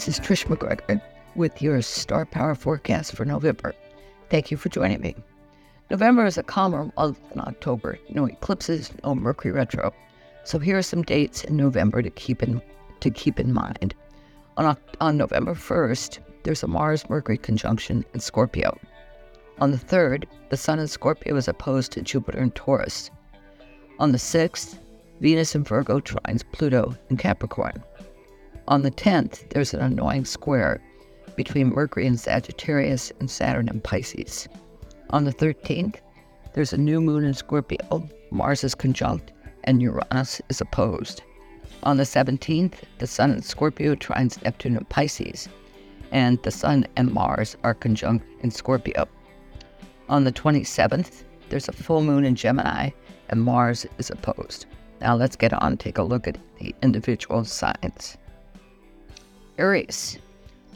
This is Trish MacGregor with your Star Power forecast for November. Thank you for joining me. November is a calmer month than October. No eclipses, no Mercury retro. So here are some dates in November to keep in to keep in mind. On, on November 1st, there's a Mars Mercury conjunction in Scorpio. On the 3rd, the Sun in Scorpio is opposed to Jupiter in Taurus. On the 6th, Venus in Virgo trines Pluto in Capricorn. On the 10th, there's an annoying square between Mercury and Sagittarius and Saturn and Pisces. On the 13th, there's a new moon in Scorpio, Mars is conjunct, and Uranus is opposed. On the 17th, the Sun in Scorpio trines Neptune in Pisces, and the Sun and Mars are conjunct in Scorpio. On the 27th, there's a full moon in Gemini, and Mars is opposed. Now let's get on take a look at the individual signs. Aries.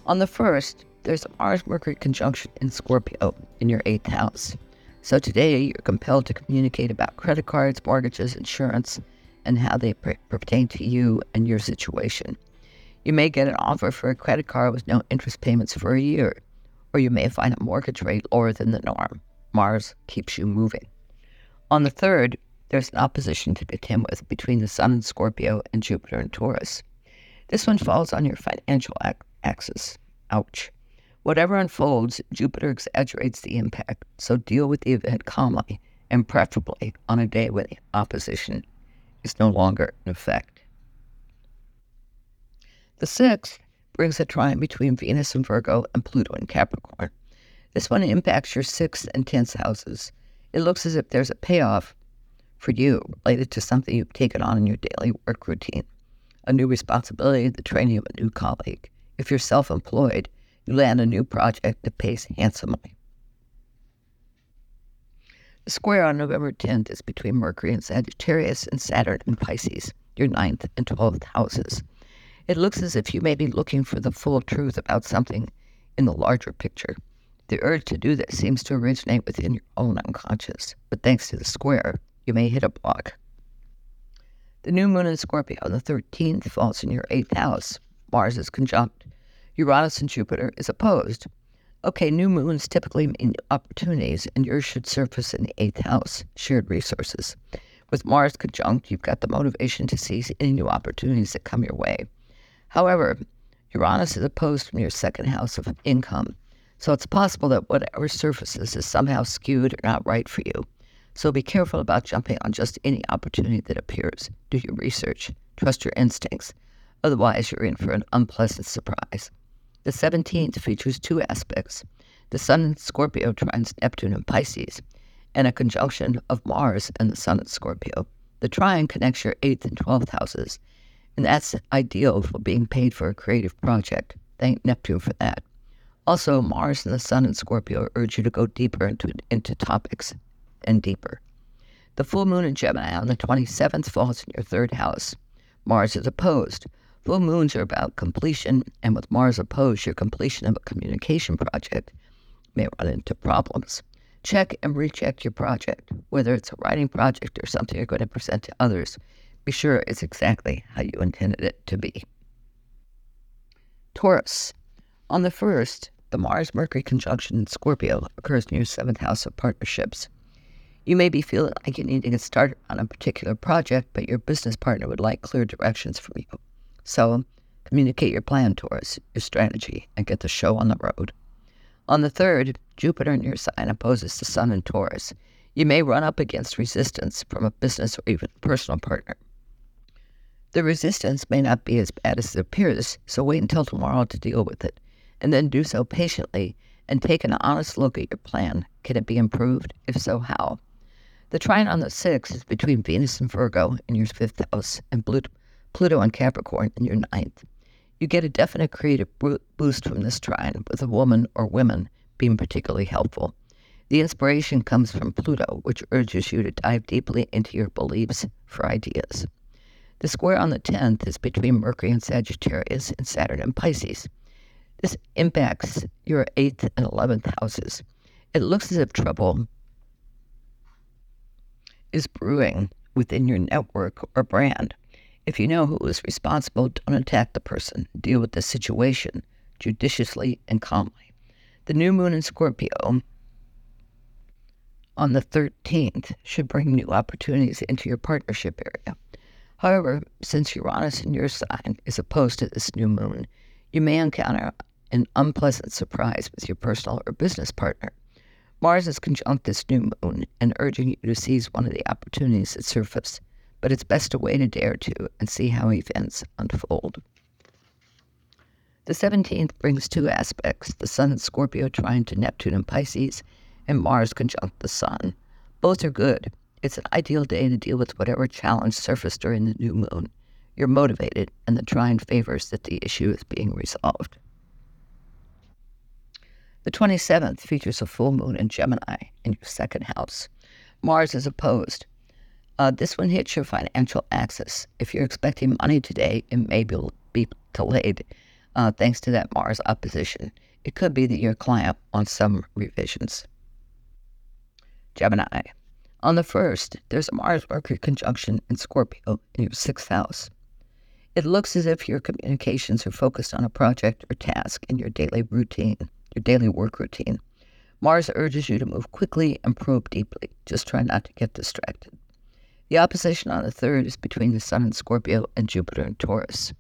On the 1st, there's a Mars Mercury conjunction in Scorpio in your 8th house. So today you're compelled to communicate about credit cards, mortgages, insurance, and how they pertain to you and your situation. You may get an offer for a credit card with no interest payments for a year, or you may find a mortgage rate lower than the norm. Mars keeps you moving. On the 3rd, there's an opposition to contend with between the Sun in Scorpio and Jupiter in Taurus. This one falls on your financial axis. Ouch. Whatever unfolds, Jupiter exaggerates the impact, so deal with the event calmly and preferably on a day when the opposition is no longer in effect. The sixth brings a trine between Venus and Virgo and Pluto in Capricorn. This one impacts your sixth and tenth houses. It looks as if there's a payoff for you related to something you've taken on in your daily work routine, a new responsibility, the training of a new colleague. If you're self employed, you land a new project that pays handsomely. The square on November 10th is between Mercury and Sagittarius and Saturn and Pisces, your ninth and 12th houses. It looks as if you may be looking for the full truth about something in the larger picture. The urge to do this seems to originate within your own unconscious, but thanks to the square, you may hit a block. The new moon in Scorpio on the 13th falls in your eighth house. Mars is conjunct. Uranus and Jupiter is opposed. Okay, new moons typically mean opportunities, and yours should surface in the eighth house, shared resources. With Mars conjunct, you've got the motivation to seize any new opportunities that come your way. However, Uranus is opposed from your second house of income, so it's possible that whatever surfaces is somehow skewed or not right for you. So be careful about jumping on just any opportunity that appears. Do your research, trust your instincts. Otherwise, you're in for an unpleasant surprise. The 17th features two aspects the Sun in Scorpio trines Neptune in Pisces, and a conjunction of Mars and the Sun in Scorpio. The trine connects your 8th and 12th houses, and that's ideal for being paid for a creative project. Thank Neptune for that. Also, Mars and the Sun in Scorpio urge you to go deeper into, into topics and deeper. The full moon in Gemini on the 27th falls in your third house. Mars is opposed. Full moons are about completion, and with Mars opposed, your completion of a communication project may run into problems. Check and recheck your project, whether it's a writing project or something you're going to present to others. Be sure it's exactly how you intended it to be. Taurus. On the 1st, the Mars Mercury conjunction in Scorpio occurs in your seventh house of partnerships. You may be feeling like you need to get started on a particular project, but your business partner would like clear directions from you. So, communicate your plan to us, your strategy, and get the show on the road. On the 3rd, Jupiter in your sign opposes the Sun in Taurus. You may run up against resistance from a business or even personal partner. The resistance may not be as bad as it appears, so wait until tomorrow to deal with it, and then do so patiently and take an honest look at your plan. Can it be improved? If so, how? The trine on the sixth is between Venus and Virgo in your fifth house and Pluto Pluto and Capricorn in your ninth. You get a definite creative boost from this trine, with a woman or women being particularly helpful. The inspiration comes from Pluto, which urges you to dive deeply into your beliefs for ideas. The square on the 10th is between Mercury and Sagittarius and Saturn and Pisces. This impacts your 8th and 11th houses. It looks as if trouble is brewing within your network or brand. If you know who is responsible, don't attack the person. Deal with the situation judiciously and calmly. The new moon in Scorpio on the 13th should bring new opportunities into your partnership area. However, since Uranus in your sign is opposed to this new moon, you may encounter an unpleasant surprise with your personal or business partner. Mars is conjunct this new moon and urging you to seize one of the opportunities that surface, but it's best to wait a day or two and see how events unfold. The 17th brings two aspects the Sun in Scorpio trine to Neptune and Pisces, and Mars conjunct the Sun. Both are good. It's an ideal day to deal with whatever challenge surfaced during the new moon. You're motivated, and the trine favors that the issue is being resolved. The 27th features a full moon in Gemini in your second house. Mars is opposed. Uh, this one hits your financial axis. If you're expecting money today, it may be, delayed uh, thanks to that Mars opposition. It could be that your client wants some revisions. Gemini. On the 1st, there's a Mars Mercury conjunction in Scorpio in your sixth house. It looks as if your communications are focused on a project or task in your daily routine, your daily work routine. Mars urges you to move quickly and probe deeply. Just try not to get distracted. The opposition on the 3rd is between the Sun in Scorpio and Jupiter in Taurus.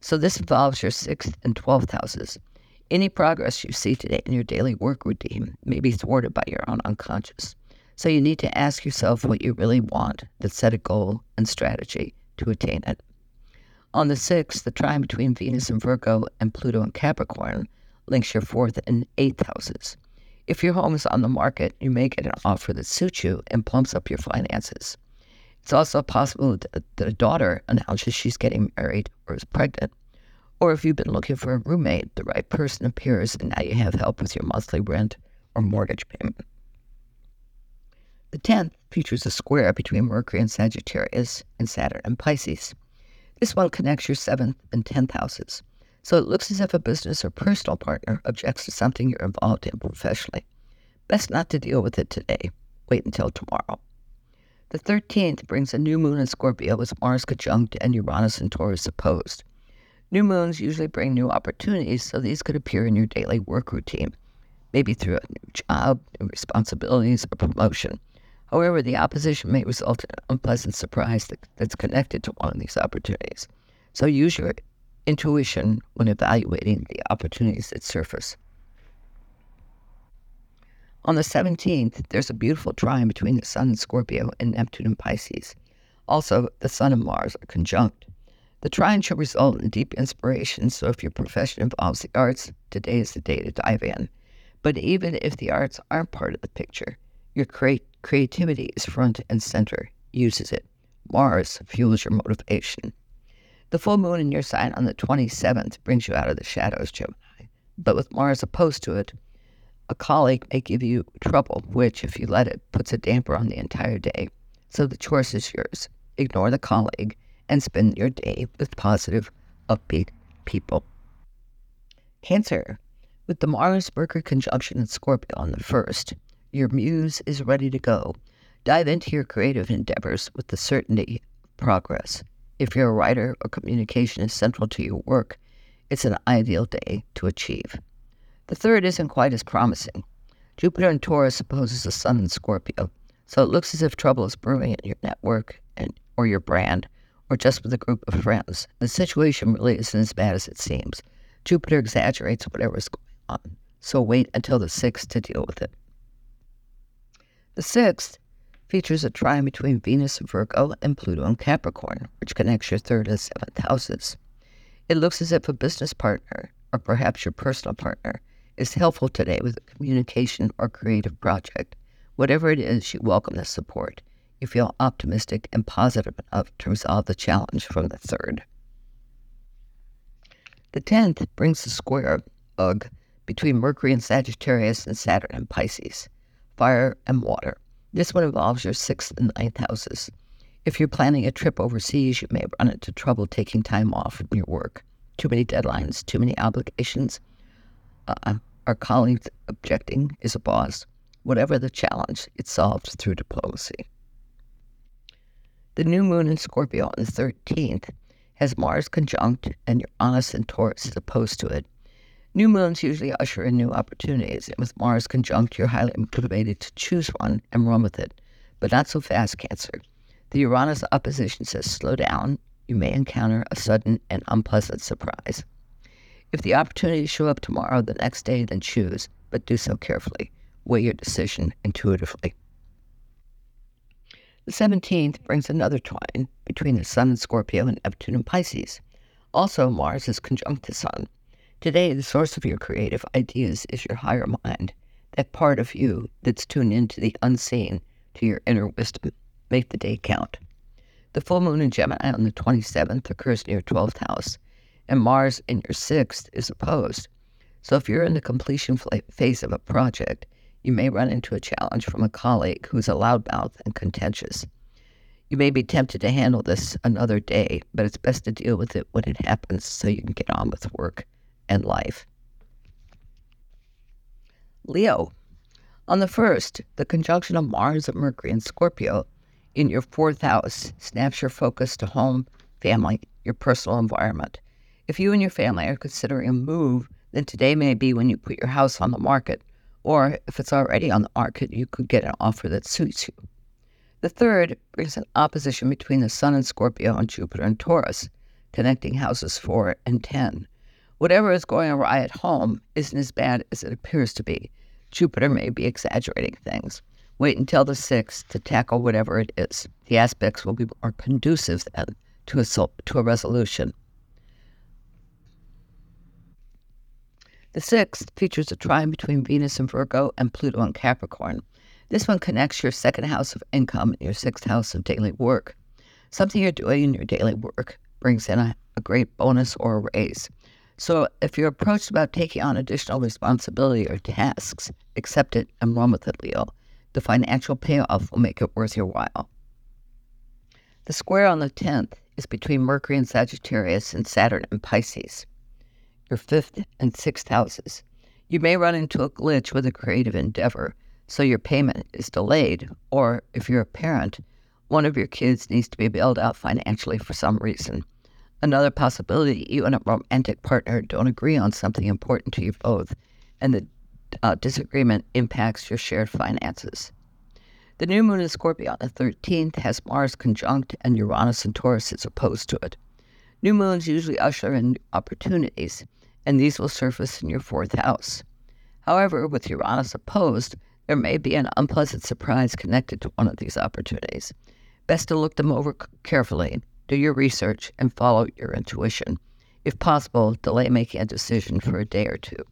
So this involves your sixth and twelfth houses. Any progress you see today in your daily work routine may be thwarted by your own unconscious. So you need to ask yourself what you really want, then set a goal and strategy to attain it. On the 6th, the trine between Venus and Virgo and Pluto and Capricorn links your fourth and eighth houses. If your home is on the market, you may get an offer that suits you and plumps up your finances. It's also possible that a daughter announces she's getting married or is pregnant. Or if you've been looking for a roommate, the right person appears and now you have help with your monthly rent or mortgage payment. The 10th features a square between Mercury and Sagittarius and Saturn and Pisces. This one connects your 7th and 10th houses, so it looks as if a business or personal partner objects to something you're involved in professionally. Best not to deal with it today. Wait until tomorrow. The 13th brings a new moon in Scorpio with Mars conjunct and Uranus and Taurus opposed. New moons usually bring new opportunities, so these could appear in your daily work routine, maybe through a new job, new responsibilities, or promotion. However, the opposition may result in an unpleasant surprise that, that's connected to one of these opportunities. So use your intuition when evaluating the opportunities that surface. On the 17th, there's a beautiful trine between the Sun and Scorpio and Neptune and Pisces. Also, the Sun and Mars are conjunct. The trine should result in deep inspiration, so if your profession involves the arts, today is the day to dive in. But even if the arts aren't part of the picture, your cre- creativity is front and center. Uses it. Mars fuels your motivation. The full moon in your sign on the 27th brings you out of the shadows, Gemini. But with Mars opposed to it, a colleague may give you trouble, which, if you let it, puts a damper on the entire day. So the choice is yours. Ignore the colleague and spend your day with positive, upbeat people. Cancer. With the Mars Mercury conjunction in Scorpio on the 1st, your muse is ready to go. Dive into your creative endeavors with the certainty of progress. If you're a writer or communication is central to your work, it's an ideal day to achieve. The third isn't quite as promising. Jupiter in Taurus opposes the Sun in Scorpio, so it looks as if trouble is brewing in your network and or your brand, or just with a group of friends. The situation really isn't as bad as it seems. Jupiter exaggerates whatever is going on, so wait until the 6th to deal with it. The 6th features a trine between Venus and Virgo and Pluto and Capricorn, which connects your third and seventh houses. It looks as if a business partner, or perhaps your personal partner, is helpful today with a communication or creative project. Whatever it is, you welcome the support. You feel optimistic and positive enough to resolve the challenge from the third. The 10th brings the square ugh between Mercury and Sagittarius and Saturn and Pisces, fire and water. This one involves your sixth and ninth houses. If you're planning a trip overseas, you may run into trouble taking time off from your work. Too many deadlines, too many obligations. Uh, our colleagues objecting is a boss. Whatever the challenge, it's solved through diplomacy. The new moon in Scorpio on the 13th has Mars conjunct and Uranus in Taurus is opposed to it. New moons usually usher in new opportunities, and with Mars conjunct, you're highly motivated to choose one and run with it. But not so fast, Cancer. The Uranus opposition says slow down. You may encounter a sudden and unpleasant surprise. If the opportunities show up tomorrow, or the next day, then choose, but do so carefully. Weigh your decision intuitively. The 17th brings another trine between the Sun and Scorpio and Neptune in Pisces. Also, Mars is conjunct the Sun. Today, the source of your creative ideas is your higher mind, that part of you that's tuned into the unseen, to your inner wisdom. Make the day count. The full moon in Gemini on the 27th occurs in your 12th house, and Mars in your 6th is opposed. So if you're in the completion phase of a project, you may run into a challenge from a colleague who's a loudmouth and contentious. You may be tempted to handle this another day, but it's best to deal with it when it happens so you can get on with work and life. Leo. On the first, the conjunction of Mars and Mercury in Scorpio in your fourth house snaps your focus to home, family, your personal environment. If you and your family are considering a move, then today may be when you put your house on the market or if it's already on the market, you could get an offer that suits you. The third brings an opposition between the Sun and Scorpio and Jupiter and Taurus, connecting houses 4 and 10. Whatever is going awry at home isn't as bad as it appears to be. Jupiter may be exaggerating things. Wait until the 6th to tackle whatever it is. The aspects will be more conducive then to a, to a resolution. The sixth features a trine between Venus and Virgo and Pluto and Capricorn. This one connects your second house of income and your sixth house of daily work. Something you're doing in your daily work brings in a, a great bonus or a raise. So if you're approached about taking on additional responsibility or tasks, accept it and run with it, Leo. The financial payoff will make it worth your while. The square on the 10th is between Mercury and Sagittarius and Saturn and Pisces your fifth and sixth houses. You may run into a glitch with a creative endeavor, so your payment is delayed, or if you're a parent, one of your kids needs to be bailed out financially for some reason. Another possibility, you and a romantic partner don't agree on something important to you both, and the uh, disagreement impacts your shared finances. The new moon in Scorpio on the 13th has Mars conjunct and Uranus and Taurus is opposed to it. New moons usually usher in opportunities, and these will surface in your fourth house. However, with Uranus opposed, there may be an unpleasant surprise connected to one of these opportunities. Best to look them over carefully, do your research, and follow your intuition. If possible, delay making a decision for a day or two.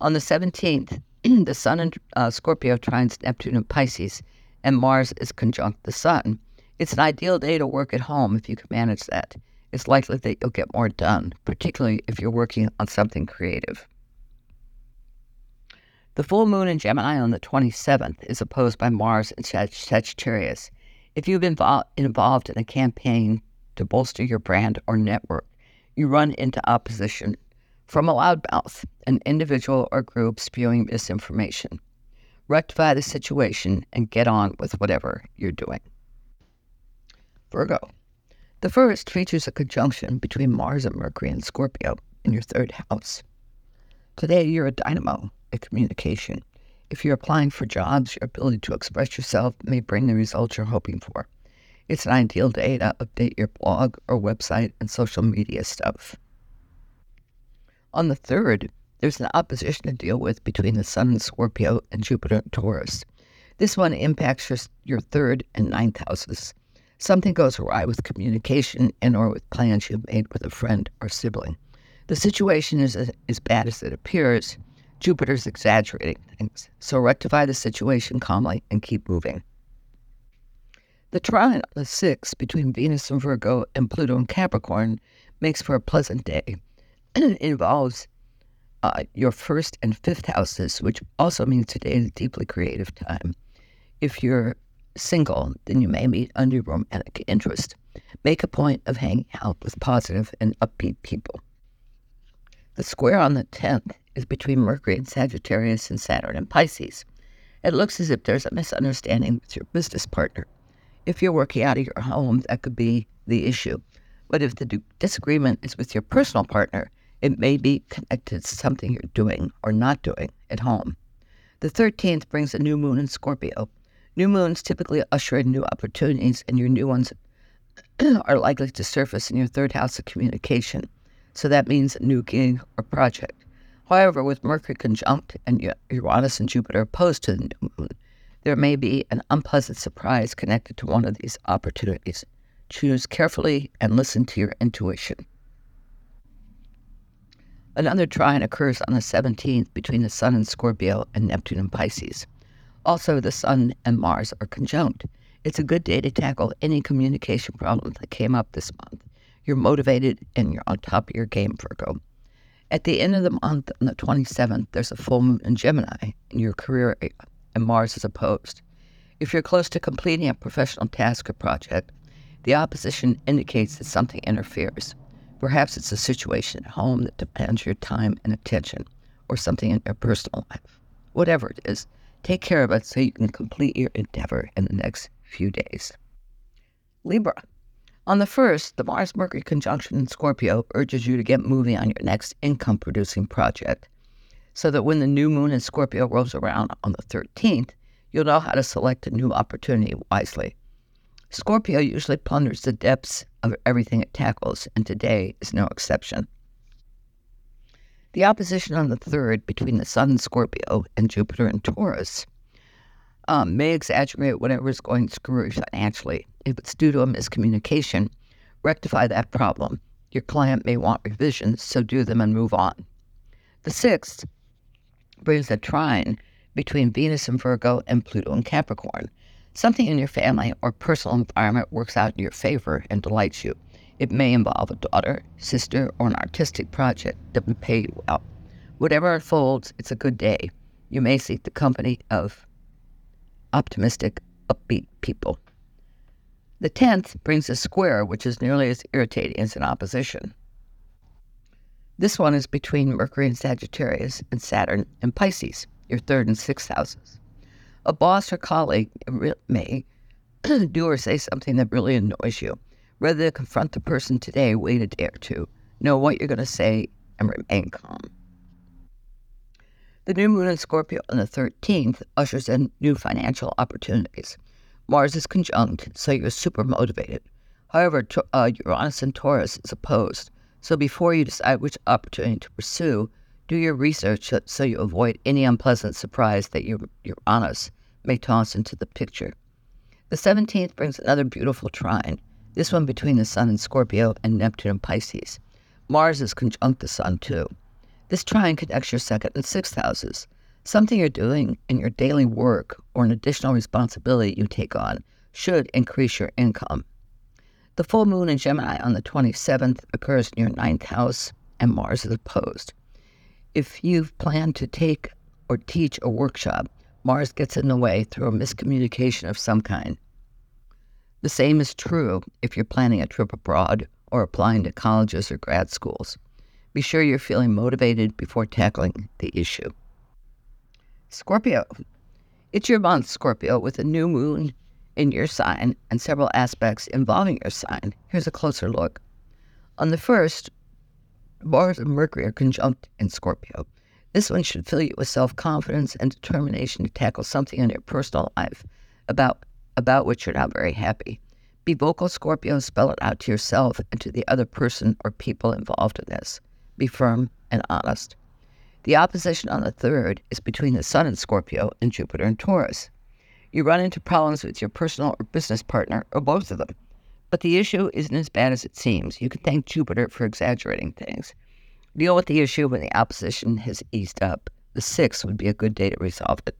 On the 17th, the Sun in uh, Scorpio trines Neptune and Pisces, and Mars is conjunct the Sun. It's an ideal day to work at home if you can manage that it's likely that you'll get more done, particularly if you're working on something creative. The full moon in Gemini on the 27th is opposed by Mars in Sagittarius. If you've been involved in a campaign to bolster your brand or network, you run into opposition from a loudmouth, an individual or group spewing misinformation. Rectify the situation and get on with whatever you're doing. Virgo. The first features a conjunction between Mars and Mercury in Scorpio in your third house. Today, you're a dynamo at communication. If you're applying for jobs, your ability to express yourself may bring the results you're hoping for. It's an ideal day to update your blog or website and social media stuff. On the third, there's an opposition to deal with between the Sun in Scorpio and Jupiter in Taurus. This one impacts your, your third and ninth houses something goes awry with communication and or with plans you've made with a friend or sibling. The situation is as bad as it appears. Jupiter's exaggerating things, so rectify the situation calmly and keep moving. The trine of 6 between Venus and Virgo and Pluto and Capricorn makes for a pleasant day, and it involves uh, your first and fifth houses, which also means today is a deeply creative time. If you're single, then you may meet under romantic interest. Make a point of hanging out with positive and upbeat people. The square on the 10th is between Mercury and Sagittarius and Saturn and Pisces. It looks as if there's a misunderstanding with your business partner. If you're working out of your home, that could be the issue. But if the disagreement is with your personal partner, it may be connected to something you're doing or not doing at home. The 13th brings a new moon in Scorpio. New moons typically usher in new opportunities, and your new ones are likely to surface in your third house of communication. So that means a new gig or project. However, with Mercury conjunct and Uranus and Jupiter opposed to the new moon, there may be an unpleasant surprise connected to one of these opportunities. Choose carefully and listen to your intuition. Another trine occurs on the 17th between the Sun in Scorpio and Neptune in Pisces. Also, the Sun and Mars are conjunct. It's a good day to tackle any communication problem that came up this month. You're motivated and you're on top of your game, Virgo. At the end of the month, on the 27th, there's a full moon in Gemini in your career and Mars is opposed. If you're close to completing a professional task or project, the opposition indicates that something interferes. Perhaps it's a situation at home that demands your time and attention, or something in your personal life. Whatever it is, Take care of it so you can complete your endeavor in the next few days. Libra. On the 1st, the Mars Mercury conjunction in Scorpio urges you to get moving on your next income producing project so that when the new moon in Scorpio rolls around on the 13th, you'll know how to select a new opportunity wisely. Scorpio usually plunders the depths of everything it tackles, and today is no exception. The opposition on the third between the Sun in Scorpio and Jupiter in Taurus um, may exaggerate whatever is going screwy financially. If it's due to a miscommunication, rectify that problem. Your client may want revisions, so do them and move on. The sixth brings a trine between Venus and Virgo and Pluto and Capricorn. Something in your family or personal environment works out in your favor and delights you. It may involve a daughter, sister, or an artistic project that would pay you well. Whatever unfolds, it's a good day. You may seek the company of optimistic, upbeat people. The 10th brings a square, which is nearly as irritating as an opposition. This one is between Mercury and Sagittarius and Saturn and Pisces, your third and sixth houses. A boss or colleague may do or say something that really annoys you. Rather than confront the person today, wait a day or two. Know what you're going to say and remain calm. The new moon in Scorpio on the 13th ushers in new financial opportunities. Mars is conjunct, so you're super motivated. However, uh, Uranus and Taurus is opposed, so before you decide which opportunity to pursue, do your research so you avoid any unpleasant surprise that your Uranus may toss into the picture. The 17th brings another beautiful trine this one between the Sun and Scorpio and Neptune and Pisces. Mars is conjunct the Sun, too. This trine connects your second and sixth houses. Something you're doing in your daily work or an additional responsibility you take on should increase your income. The full moon in Gemini on the 27th occurs in your ninth house, and Mars is opposed. If you've planned to take or teach a workshop, Mars gets in the way through a miscommunication of some kind. The same is true if you're planning a trip abroad or applying to colleges or grad schools. Be sure you're feeling motivated before tackling the issue. Scorpio. It's your month, Scorpio, with a new moon in your sign and several aspects involving your sign. Here's a closer look. On the first, Mars and Mercury are conjunct in Scorpio. This one should fill you with self confidence and determination to tackle something in your personal life about about which you're not very happy. Be vocal, Scorpio, spell it out to yourself and to the other person or people involved in this. Be firm and honest. The opposition on the third is between the Sun in Scorpio and Jupiter in Taurus. You run into problems with your personal or business partner, or both of them. But the issue isn't as bad as it seems. You can thank Jupiter for exaggerating things. Deal with the issue when the opposition has eased up. The sixth would be a good day to resolve it.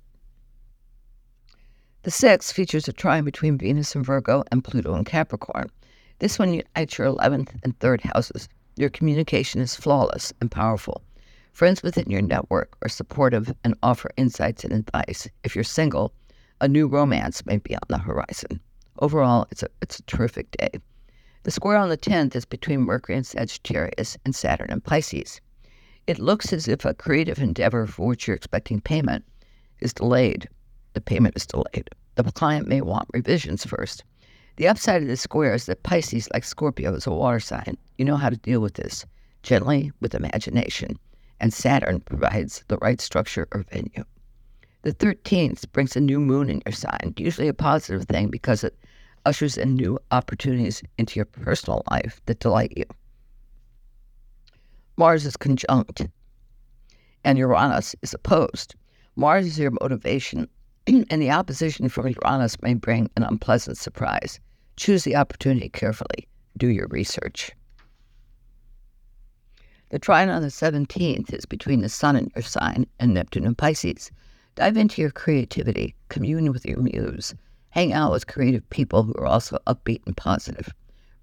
The sixth features a trine between Venus and Virgo and Pluto and Capricorn. This one unites your 11th and 3rd houses. Your communication is flawless and powerful. Friends within your network are supportive and offer insights and advice. If you're single, a new romance may be on the horizon. Overall, it's a, it's a terrific day. The square on the 10th is between Mercury and Sagittarius and Saturn and Pisces. It looks as if a creative endeavor for which you're expecting payment is delayed the payment is delayed. The client may want revisions first. The upside of this square is that Pisces, like Scorpio, is a water sign. You know how to deal with this gently with imagination, and Saturn provides the right structure or venue. The 13th brings a new moon in your sign, usually a positive thing because it ushers in new opportunities into your personal life that delight you. Mars is conjunct, and Uranus is opposed. Mars is your motivation, and the opposition from Uranus may bring an unpleasant surprise. Choose the opportunity carefully. Do your research. The trine on the 17th is between the Sun in your sign and Neptune in Pisces. Dive into your creativity, commune with your muse, hang out with creative people who are also upbeat and positive.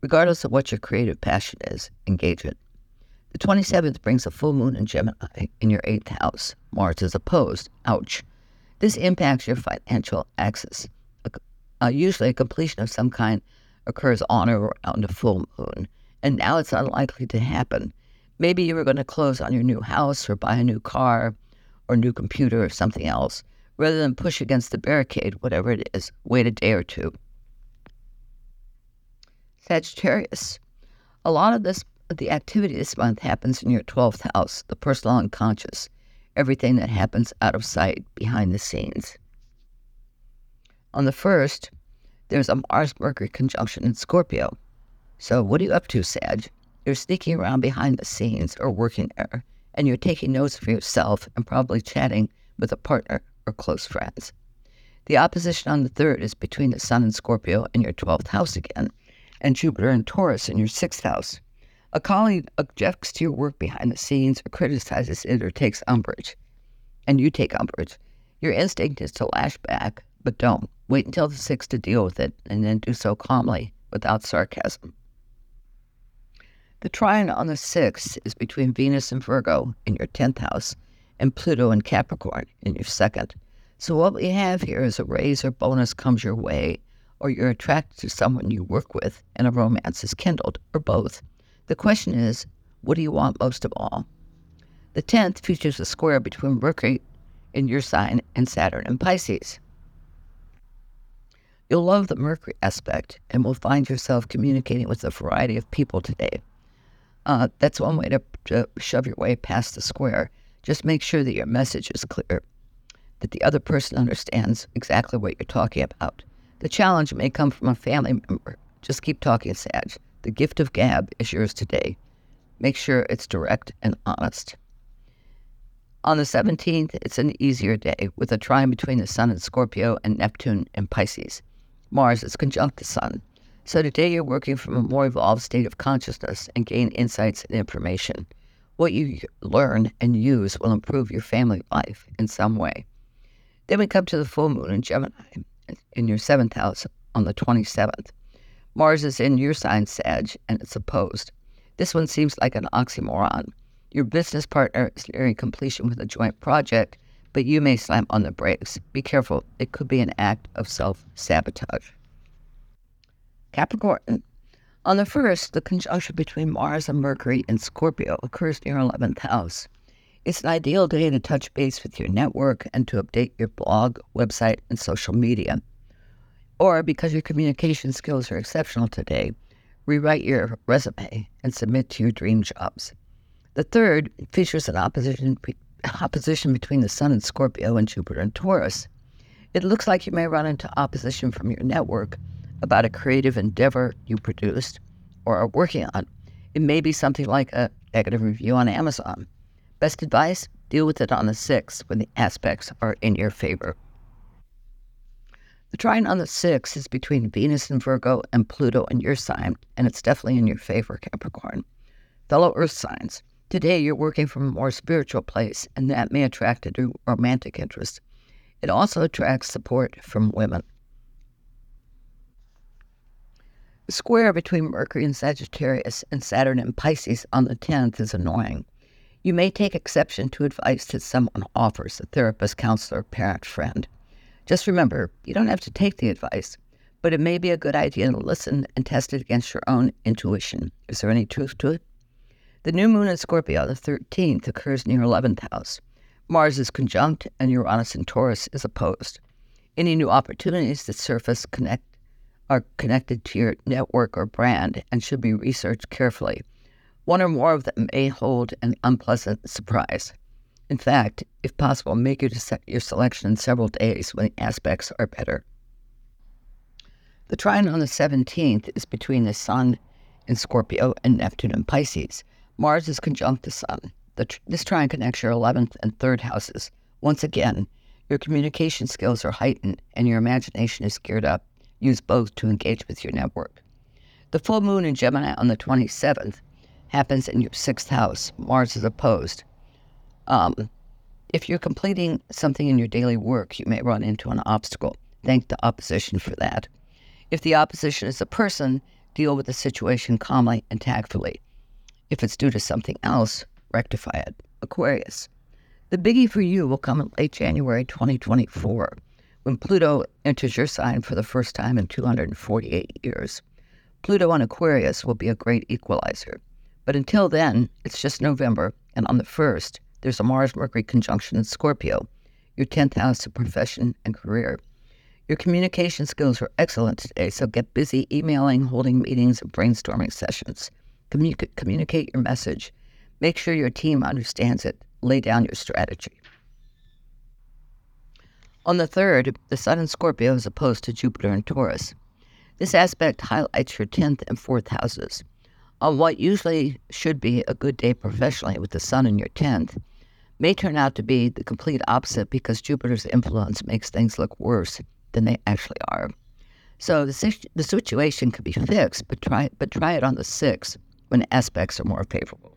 Regardless of what your creative passion is, engage it. The 27th brings a full moon in Gemini in your eighth house. Mars is opposed. Ouch. This impacts your financial axis. Uh, usually, a completion of some kind occurs on or around a full moon, and now it's unlikely to happen. Maybe you were going to close on your new house or buy a new car or new computer or something else. Rather than push against the barricade, whatever it is, wait a day or two. Sagittarius. A lot of this the activity this month happens in your 12th house, the personal unconscious, everything that happens out of sight, behind the scenes. On the 1st, there's a Mars Mercury conjunction in Scorpio. So, what are you up to, Sag? You're sneaking around behind the scenes or working there, and you're taking notes for yourself and probably chatting with a partner or close friends. The opposition on the 3rd is between the Sun and Scorpio in your 12th house again, and Jupiter and Taurus in your 6th house. A colleague objects to your work behind the scenes or criticizes it or takes umbrage, and you take umbrage. Your instinct is to lash back, but don't. Wait until the sixth to deal with it, and then do so calmly without sarcasm. The trine on the sixth is between Venus and Virgo in your 10th house and Pluto and Capricorn in your second. So, what we have here is a raise or bonus comes your way, or you're attracted to someone you work with and a romance is kindled, or both. The question is, what do you want most of all? The 10th features a square between Mercury in your sign and Saturn in Pisces. You'll love the Mercury aspect and will find yourself communicating with a variety of people today. Uh, that's one way to, to shove your way past the square. Just make sure that your message is clear, that the other person understands exactly what you're talking about. The challenge may come from a family member. Just keep talking, Sag. The gift of gab is yours today. Make sure it's direct and honest. On the 17th, it's an easier day with a trine between the Sun and Scorpio and Neptune and Pisces. Mars is conjunct the Sun. So today you're working from a more evolved state of consciousness and gain insights and information. What you learn and use will improve your family life in some way. Then we come to the full moon in Gemini in your seventh house on the 27th. Mars is in your sign, Sag, and it's opposed. This one seems like an oxymoron. Your business partner is nearing completion with a joint project, but you may slam on the brakes. Be careful, it could be an act of self sabotage. Capricorn. On the first, the conjunction between Mars and Mercury in Scorpio occurs near 11th house. It's an ideal day to touch base with your network and to update your blog, website, and social media or because your communication skills are exceptional today, rewrite your resume and submit to your dream jobs. The third features an opposition, opposition between the Sun and Scorpio and Jupiter and Taurus. It looks like you may run into opposition from your network about a creative endeavor you produced or are working on. It may be something like a negative review on Amazon. Best advice deal with it on the 6th when the aspects are in your favor. The trine on the sixth is between Venus and Virgo and Pluto in your sign, and it's definitely in your favor, Capricorn. Fellow Earth signs, today you're working from a more spiritual place, and that may attract a new romantic interest. It also attracts support from women. The square between Mercury and Sagittarius and Saturn and Pisces on the 10th is annoying. You may take exception to advice that someone offers a therapist, counselor, parent, friend. Just remember, you don't have to take the advice, but it may be a good idea to listen and test it against your own intuition. Is there any truth to it? The new moon in Scorpio, the 13th, occurs near 11th house. Mars is conjunct and Uranus in Taurus is opposed. Any new opportunities that surface connect are connected to your network or brand and should be researched carefully. One or more of them may hold an unpleasant surprise. In fact, if possible, make your, your selection in several days when the aspects are better. The trine on the 17th is between the Sun in Scorpio and Neptune in Pisces. Mars is conjunct the Sun. The, this trine connects your 11th and 3rd houses. Once again, your communication skills are heightened and your imagination is geared up. Use both to engage with your network. The full moon in Gemini on the 27th happens in your sixth house. Mars is opposed. Um, if you're completing something in your daily work, you may run into an obstacle. Thank the opposition for that. If the opposition is a person, deal with the situation calmly and tactfully. If it's due to something else, rectify it. Aquarius. The biggie for you will come in late January 2024 when Pluto enters your sign for the first time in 248 years. Pluto on Aquarius will be a great equalizer. But until then, it's just November, and on the 1st, there's a Mars Mercury conjunction in Scorpio, your 10th house of profession and career. Your communication skills are excellent today, so get busy emailing, holding meetings, and brainstorming sessions. Commun- communicate your message. Make sure your team understands it. Lay down your strategy. On the 3rd, the Sun in Scorpio is opposed to Jupiter in Taurus. This aspect highlights your 10th and 4th houses. On what usually should be a good day professionally with the Sun in your 10th, may turn out to be the complete opposite because Jupiter's influence makes things look worse than they actually are. So the, the situation could be fixed, but try, but try it on the 6th when aspects are more favorable.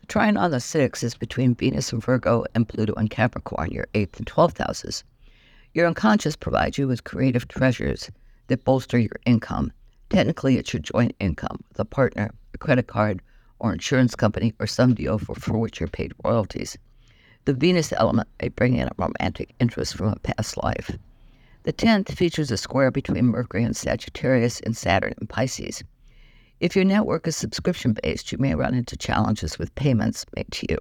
The trine on the 6th is between Venus and Virgo and Pluto and Capricorn, your 8th and 12th houses. Your unconscious provides you with creative treasures that bolster your income. Technically, it's your joint income with a partner, a credit card, or insurance company, or some deal for, for which you're paid royalties. The Venus element may bring in a romantic interest from a past life. The 10th features a square between Mercury and Sagittarius and Saturn and Pisces. If your network is subscription based, you may run into challenges with payments made to you.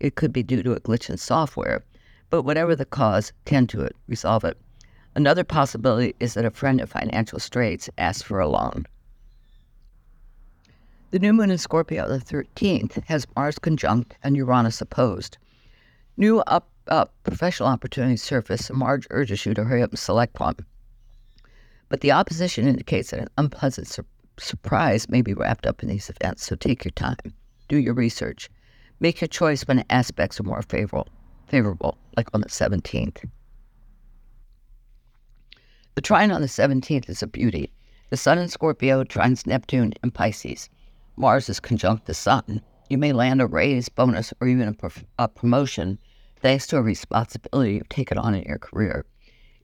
It could be due to a glitch in software, but whatever the cause, tend to it, resolve it. Another possibility is that a friend in financial straits asks for a loan. The new moon in Scorpio, the 13th, has Mars conjunct and Uranus opposed. New up, up professional opportunities surface, and Mars urges you to hurry up and select one. But the opposition indicates that an unpleasant sur- surprise may be wrapped up in these events, so take your time. Do your research. Make your choice when aspects are more favorable, favorable, like on the 17th. The trine on the 17th is a beauty. The Sun in Scorpio trines Neptune in Pisces. Mars is conjunct the Sun. You may land a raise, bonus, or even a, prof- a promotion thanks to a responsibility you've taken on in your career.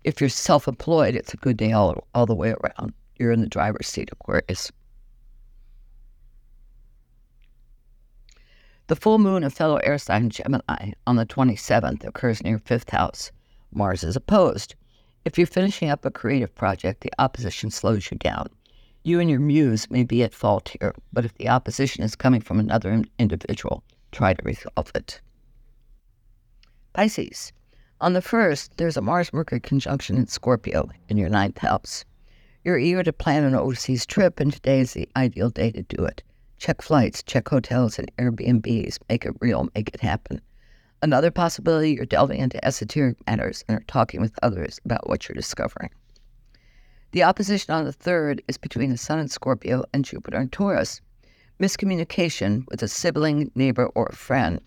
If you're self employed, it's a good day all, all the way around. You're in the driver's seat, Aquarius. The full moon of fellow air sign Gemini on the 27th occurs near fifth house. Mars is opposed. If you're finishing up a creative project, the opposition slows you down. You and your muse may be at fault here, but if the opposition is coming from another individual, try to resolve it. Pisces. On the 1st, there's a Mars Mercury conjunction in Scorpio in your ninth house. You're eager to plan an overseas trip, and today is the ideal day to do it. Check flights, check hotels and Airbnbs, make it real, make it happen. Another possibility, you're delving into esoteric matters and are talking with others about what you're discovering. The opposition on the third is between the Sun in Scorpio and Jupiter in Taurus. Miscommunication with a sibling, neighbor, or friend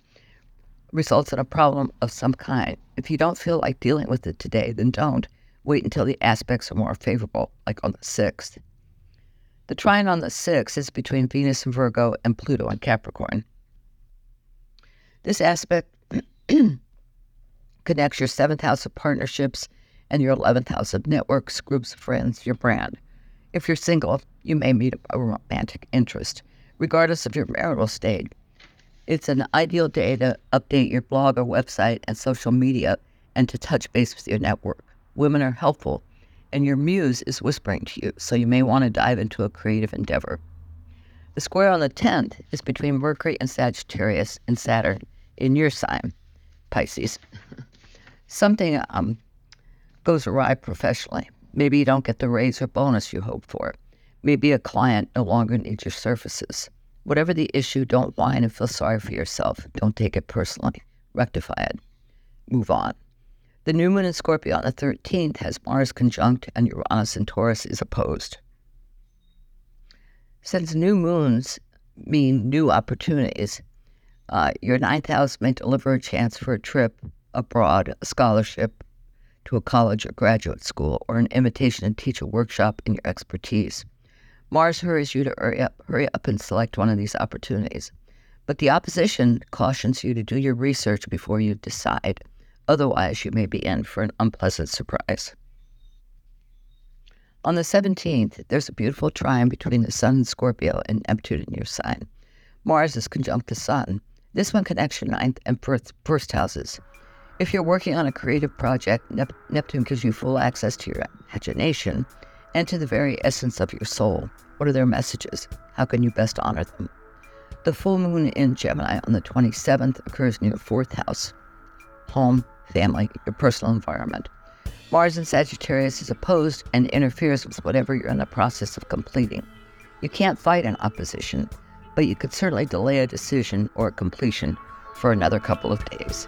results in a problem of some kind. If you don't feel like dealing with it today, then don't. Wait until the aspects are more favorable, like on the 6th. The trine on the 6th is between Venus and Virgo and Pluto in Capricorn. This aspect connects your seventh house of partnerships and your 11th house of networks, groups of friends, your brand. If you're single, you may meet a romantic interest, regardless of your marital state. It's an ideal day to update your blog or website and social media and to touch base with your network. Women are helpful, and your muse is whispering to you, so you may want to dive into a creative endeavor. The square on the 10th is between Mercury and Sagittarius and Saturn in your sign, Pisces. Something um, goes awry professionally. Maybe you don't get the raise or bonus you hoped for. Maybe a client no longer needs your services. Whatever the issue, don't whine and feel sorry for yourself. Don't take it personally. Rectify it. Move on. The new moon in Scorpio on the 13th has Mars conjunct and Uranus in Taurus is opposed. Since new moons mean new opportunities, uh, your ninth house may deliver a chance for a trip abroad, a scholarship to a college or graduate school, or an invitation to teach a workshop in your expertise. Mars hurries you to hurry up, hurry up and select one of these opportunities. But the opposition cautions you to do your research before you decide. Otherwise, you may be in for an unpleasant surprise. On the 17th, there's a beautiful trine between the Sun and Scorpio and Neptune in your sign. Mars is conjunct the Sun. This one connects your ninth and first, first houses. If you're working on a creative project, Nep- Neptune gives you full access to your imagination and to the very essence of your soul. What are their messages? How can you best honor them? The full moon in Gemini on the 27th occurs your fourth house home, family, your personal environment. Mars in Sagittarius is opposed and interferes with whatever you're in the process of completing. You can't fight an opposition, but you could certainly delay a decision or a completion for another couple of days.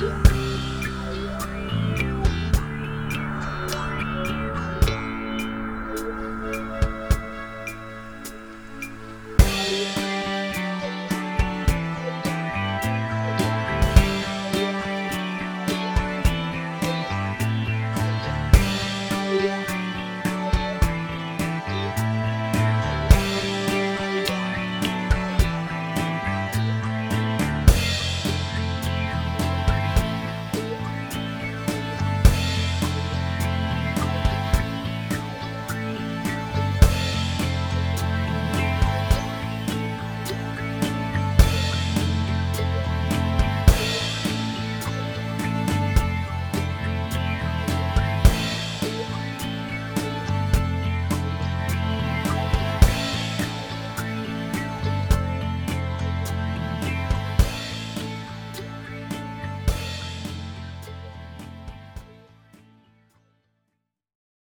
Bye.